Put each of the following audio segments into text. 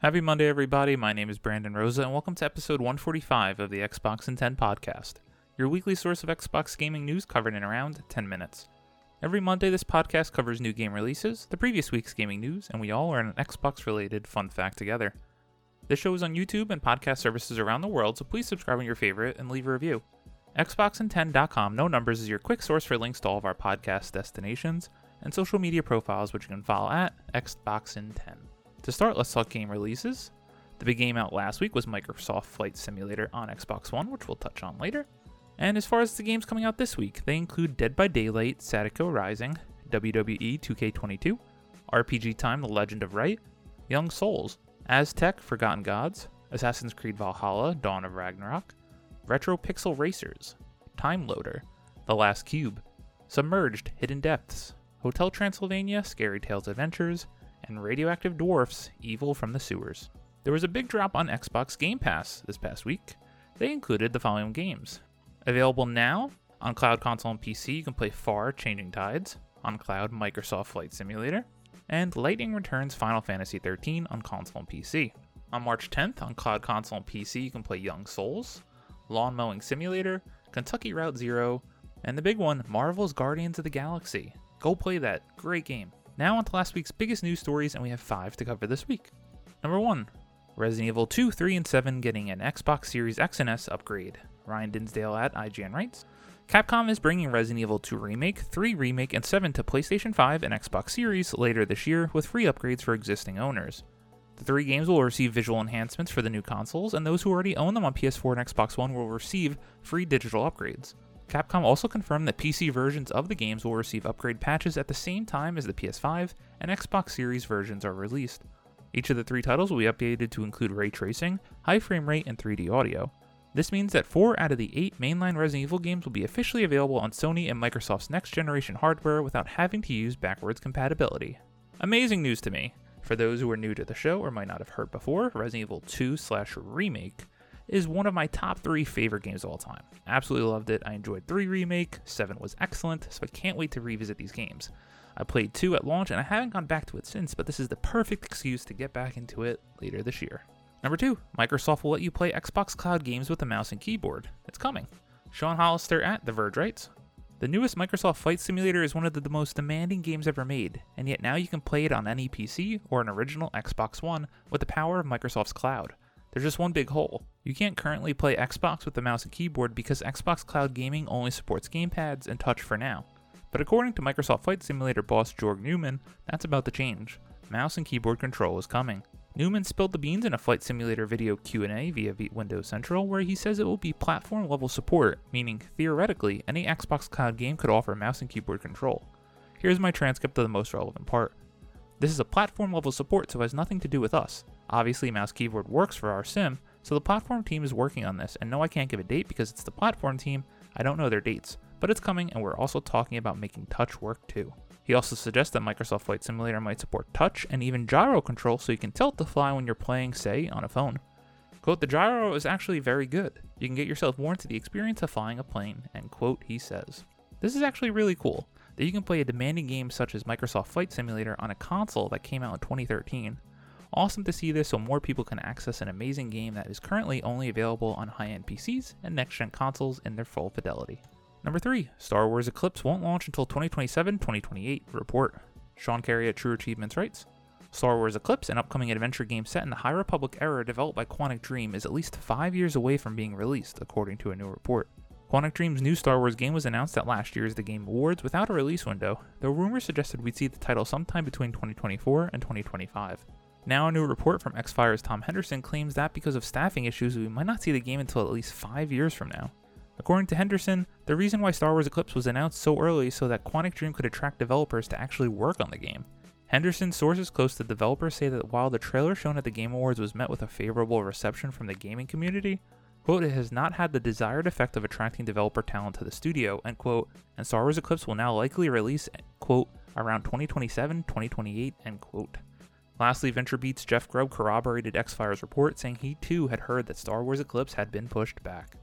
Happy Monday, everybody. My name is Brandon Rosa, and welcome to episode 145 of the Xbox in 10 podcast, your weekly source of Xbox gaming news covered in around 10 minutes. Every Monday, this podcast covers new game releases, the previous week's gaming news, and we all learn an Xbox related fun fact together. This show is on YouTube and podcast services around the world, so please subscribe on your favorite and leave a review. Xboxin10.com, no numbers, is your quick source for links to all of our podcast destinations and social media profiles, which you can follow at Xboxin10. To start, let's talk game releases. The big game out last week was Microsoft Flight Simulator on Xbox One, which we'll touch on later. And as far as the games coming out this week, they include Dead by Daylight, Sadako Rising, WWE 2K22, RPG Time The Legend of Wright, Young Souls, Aztec Forgotten Gods, Assassin's Creed Valhalla Dawn of Ragnarok, Retro Pixel Racers, Time Loader, The Last Cube, Submerged Hidden Depths, Hotel Transylvania Scary Tales Adventures, and Radioactive Dwarfs Evil from the Sewers. There was a big drop on Xbox Game Pass this past week. They included the following games. Available now on Cloud Console and PC, you can play Far Changing Tides, on Cloud Microsoft Flight Simulator, and Lightning Returns Final Fantasy XIII on console and PC. On March 10th, on Cloud Console and PC, you can play Young Souls, Lawn Mowing Simulator, Kentucky Route Zero, and the big one, Marvel's Guardians of the Galaxy. Go play that. Great game. Now on to last week's biggest news stories, and we have five to cover this week. Number 1. Resident Evil 2, 3, and 7 getting an Xbox Series X and S upgrade. Ryan Dinsdale at IGN writes Capcom is bringing Resident Evil 2 Remake, 3 Remake, and 7 to PlayStation 5 and Xbox Series later this year with free upgrades for existing owners. The three games will receive visual enhancements for the new consoles, and those who already own them on PS4 and Xbox One will receive free digital upgrades. Capcom also confirmed that PC versions of the games will receive upgrade patches at the same time as the PS5 and Xbox Series versions are released. Each of the three titles will be updated to include ray tracing, high frame rate, and 3D audio. This means that four out of the eight mainline Resident Evil games will be officially available on Sony and Microsoft's next generation hardware without having to use backwards compatibility. Amazing news to me. For those who are new to the show or might not have heard before, Resident Evil 2 slash Remake is one of my top three favorite games of all time. Absolutely loved it. I enjoyed 3 Remake, 7 was excellent, so I can't wait to revisit these games. I played 2 at launch and I haven't gone back to it since, but this is the perfect excuse to get back into it later this year. Number 2, Microsoft will let you play Xbox Cloud games with a mouse and keyboard. It's coming. Sean Hollister at The Verge writes, the newest Microsoft Flight Simulator is one of the, the, most demanding games ever made, and yet now you can play it on any PC or an original Xbox One with the power of Microsoft's cloud. There's just one big hole. You can't currently play Xbox with the mouse and keyboard because Xbox Cloud Gaming only supports gamepads and touch for now. But according to Microsoft Flight Simulator boss Jorg Neumann, that's about to change. Mouse and keyboard control is coming. Neumann spilled the beans in a flight simulator video Q&A via Windows Central where he says it will be platform level support, meaning theoretically any Xbox Cloud game could offer mouse and keyboard control. Here's my transcript of the most relevant part. This is a platform level support so it has nothing to do with us. Obviously, mouse keyboard works for our sim, so the platform team is working on this. And no, I can't give a date because it's the platform team. I don't know their dates, but it's coming, and we're also talking about making touch work too. He also suggests that Microsoft Flight Simulator might support touch and even gyro control so you can tilt the fly when you're playing, say, on a phone. Quote, the gyro is actually very good. You can get yourself more into the experience of flying a plane, end quote, he says. This is actually really cool, that you can play a demanding game such as Microsoft Flight Simulator on a console that came out in 2013 Awesome to see this so more people can access an amazing game that is currently only available on high end PCs and next gen consoles in their full fidelity. Number 3, Star Wars Eclipse won't launch until 2027 2028. Report. Sean Carey at True Achievements writes Star Wars Eclipse, an upcoming adventure game set in the High Republic era developed by Quantic Dream, is at least five years away from being released, according to a new report. Quantic Dream's new Star Wars game was announced at last year's The Game Awards without a release window, though rumors suggested we'd see the title sometime between 2024 and 2025. Now, a new report from Xfire's Tom Henderson claims that because of staffing issues, we might not see the game until at least five years from now. According to Henderson, the reason why Star Wars Eclipse was announced so early so that Quantic Dream could attract developers to actually work on the game. Henderson's sources close to developers say that while the trailer shown at the Game Awards was met with a favorable reception from the gaming community, quote, it has not had the desired effect of attracting developer talent to the studio, end quote, and Star Wars Eclipse will now likely release, quote, around 2027, 2028, end quote. Lastly, VentureBeat's Jeff Grubb corroborated Xfire's report, saying he too had heard that Star Wars Eclipse had been pushed back.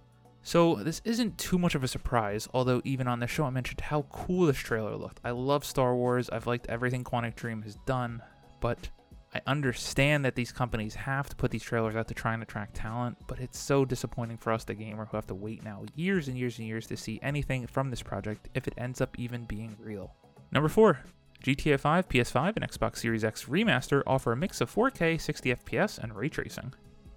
So, this isn't too much of a surprise, although even on the show I mentioned how cool this trailer looked. I love Star Wars, I've liked everything Quantic Dream has done, but I understand that these companies have to put these trailers out to try and attract talent, but it's so disappointing for us, the gamer, who have to wait now years and years and years to see anything from this project if it ends up even being real. Number 4. GTA 5, PS5, and Xbox Series X Remaster offer a mix of 4K, 60 FPS, and ray tracing.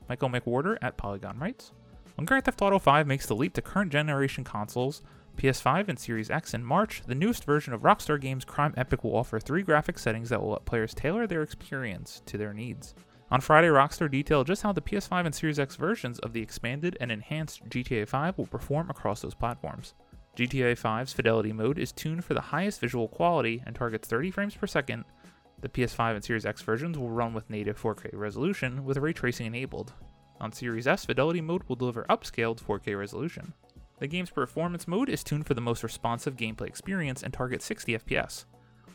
Michael McWhertor at Polygon writes When Grand Theft Auto 5 makes the leap to current generation consoles, PS5 and Series X in March, the newest version of Rockstar Games' Crime Epic will offer three graphic settings that will let players tailor their experience to their needs. On Friday, Rockstar detailed just how the PS5 and Series X versions of the expanded and enhanced GTA 5 will perform across those platforms. GTA 5's Fidelity mode is tuned for the highest visual quality and targets 30 frames per second. The PS5 and Series X versions will run with native 4K resolution with ray tracing enabled. On Series S, Fidelity mode will deliver upscaled 4K resolution. The game's performance mode is tuned for the most responsive gameplay experience and targets 60 FPS.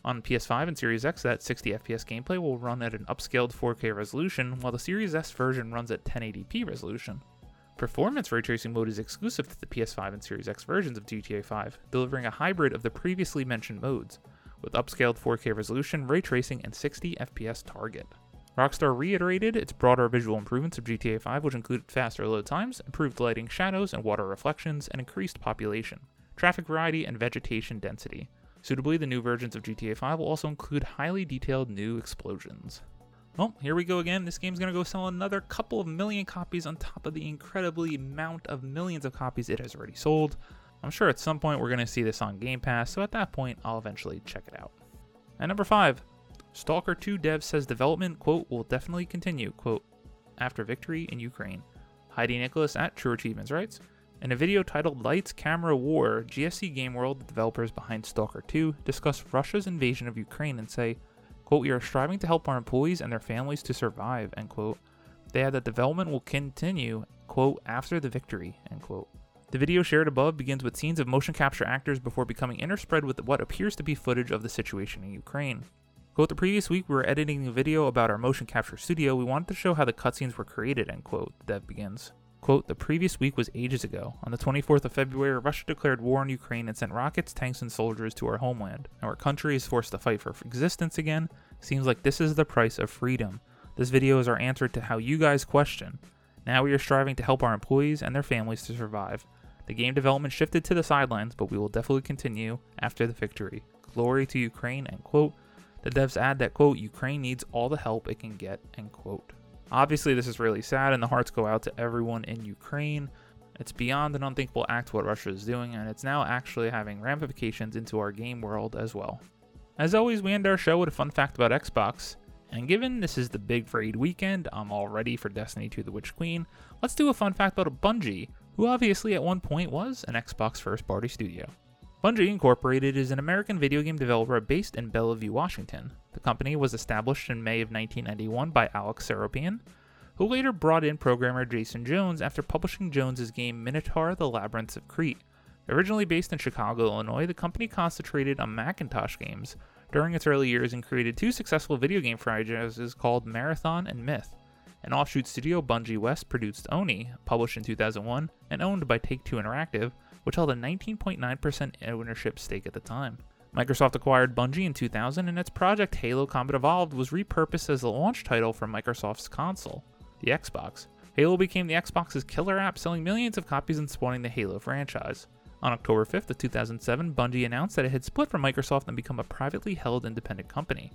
On PS5 and Series X, that 60 FPS gameplay will run at an upscaled 4K resolution, while the Series S version runs at 1080p resolution. Performance ray tracing mode is exclusive to the PS5 and Series X versions of GTA 5, delivering a hybrid of the previously mentioned modes, with upscaled 4K resolution, ray tracing, and 60 FPS target. Rockstar reiterated its broader visual improvements of GTA 5, which included faster load times, improved lighting, shadows, and water reflections, and increased population, traffic variety, and vegetation density. Suitably, the new versions of GTA 5 will also include highly detailed new explosions. Well, here we go again. This game's gonna go sell another couple of million copies on top of the incredibly amount of millions of copies it has already sold. I'm sure at some point we're gonna see this on Game Pass, so at that point I'll eventually check it out. At number 5, Stalker 2 dev says development, quote, will definitely continue, quote, after victory in Ukraine. Heidi Nicholas at True Achievements writes, in a video titled Lights, Camera, War, GSC Game World, the developers behind Stalker 2, discuss Russia's invasion of Ukraine and say, quote, we are striving to help our employees and their families to survive, end quote. They add that development will continue, quote, after the victory, end quote. The video shared above begins with scenes of motion capture actors before becoming interspread with what appears to be footage of the situation in Ukraine. Quote, the previous week we were editing a video about our motion capture studio. We wanted to show how the cutscenes were created, end quote, the dev begins. Quote, the previous week was ages ago. On the 24th of February, Russia declared war on Ukraine and sent rockets, tanks, and soldiers to our homeland. Our country is forced to fight for existence again. Seems like this is the price of freedom. This video is our answer to how you guys question. Now we are striving to help our employees and their families to survive. The game development shifted to the sidelines, but we will definitely continue after the victory. Glory to Ukraine, end quote. The devs add that, quote, Ukraine needs all the help it can get, end quote. Obviously, this is really sad, and the hearts go out to everyone in Ukraine. It's beyond an unthinkable act what Russia is doing, and it's now actually having ramifications into our game world as well. As always, we end our show with a fun fact about Xbox. And given this is the big raid weekend, I'm all ready for Destiny 2 The Witch Queen. Let's do a fun fact about Bungie, who obviously at one point was an Xbox first party studio. Bungie Incorporated is an American video game developer based in Bellevue, Washington. The company was established in May of 1991 by Alex Seropian, who later brought in programmer Jason Jones after publishing Jones's game Minotaur: The Labyrinths of Crete. Originally based in Chicago, Illinois, the company concentrated on Macintosh games during its early years and created two successful video game franchises called Marathon and Myth. An offshoot studio, Bungie West, produced Oni, published in 2001 and owned by Take Two Interactive, which held a 19.9% ownership stake at the time. Microsoft acquired Bungie in 2000, and its project Halo Combat Evolved was repurposed as the launch title for Microsoft's console, the Xbox. Halo became the Xbox's killer app, selling millions of copies and spawning the Halo franchise. On October 5th of 2007, Bungie announced that it had split from Microsoft and become a privately held independent company.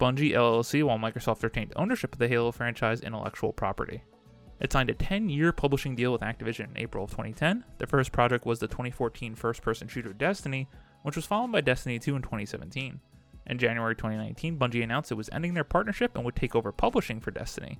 Bungie LLC, while Microsoft retained ownership of the Halo franchise intellectual property. It signed a 10 year publishing deal with Activision in April of 2010. The first project was the 2014 first person shooter Destiny, which was followed by Destiny 2 in 2017. In January 2019, Bungie announced it was ending their partnership and would take over publishing for Destiny.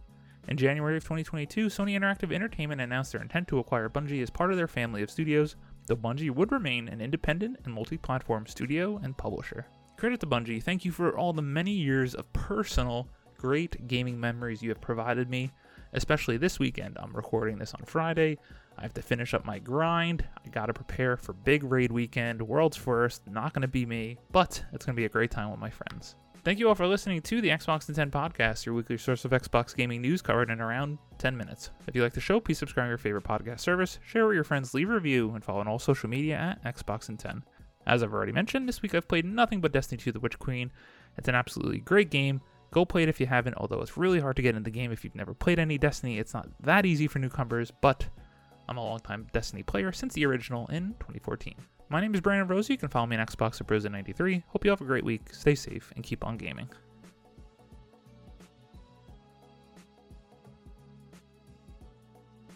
In January of 2022, Sony Interactive Entertainment announced their intent to acquire Bungie as part of their family of studios, though Bungie would remain an independent and multi platform studio and publisher. Credit to Bungie, thank you for all the many years of personal, great gaming memories you have provided me especially this weekend. I'm recording this on Friday. I have to finish up my grind. I got to prepare for big raid weekend, world's first. Not going to be me, but it's going to be a great time with my friends. Thank you all for listening to the Xbox in 10 podcast, your weekly source of Xbox gaming news covered in around 10 minutes. If you like the show, please subscribe to your favorite podcast service, share with your friends, leave a review, and follow on all social media at Xbox in 10. As I've already mentioned, this week I've played nothing but Destiny 2 The Witch Queen. It's an absolutely great game Go play it if you haven't, although it's really hard to get in the game if you've never played any Destiny. It's not that easy for newcomers, but I'm a longtime Destiny player since the original in 2014. My name is Brandon Rose. You can follow me on Xbox at Brosa93. Hope you have a great week, stay safe, and keep on gaming.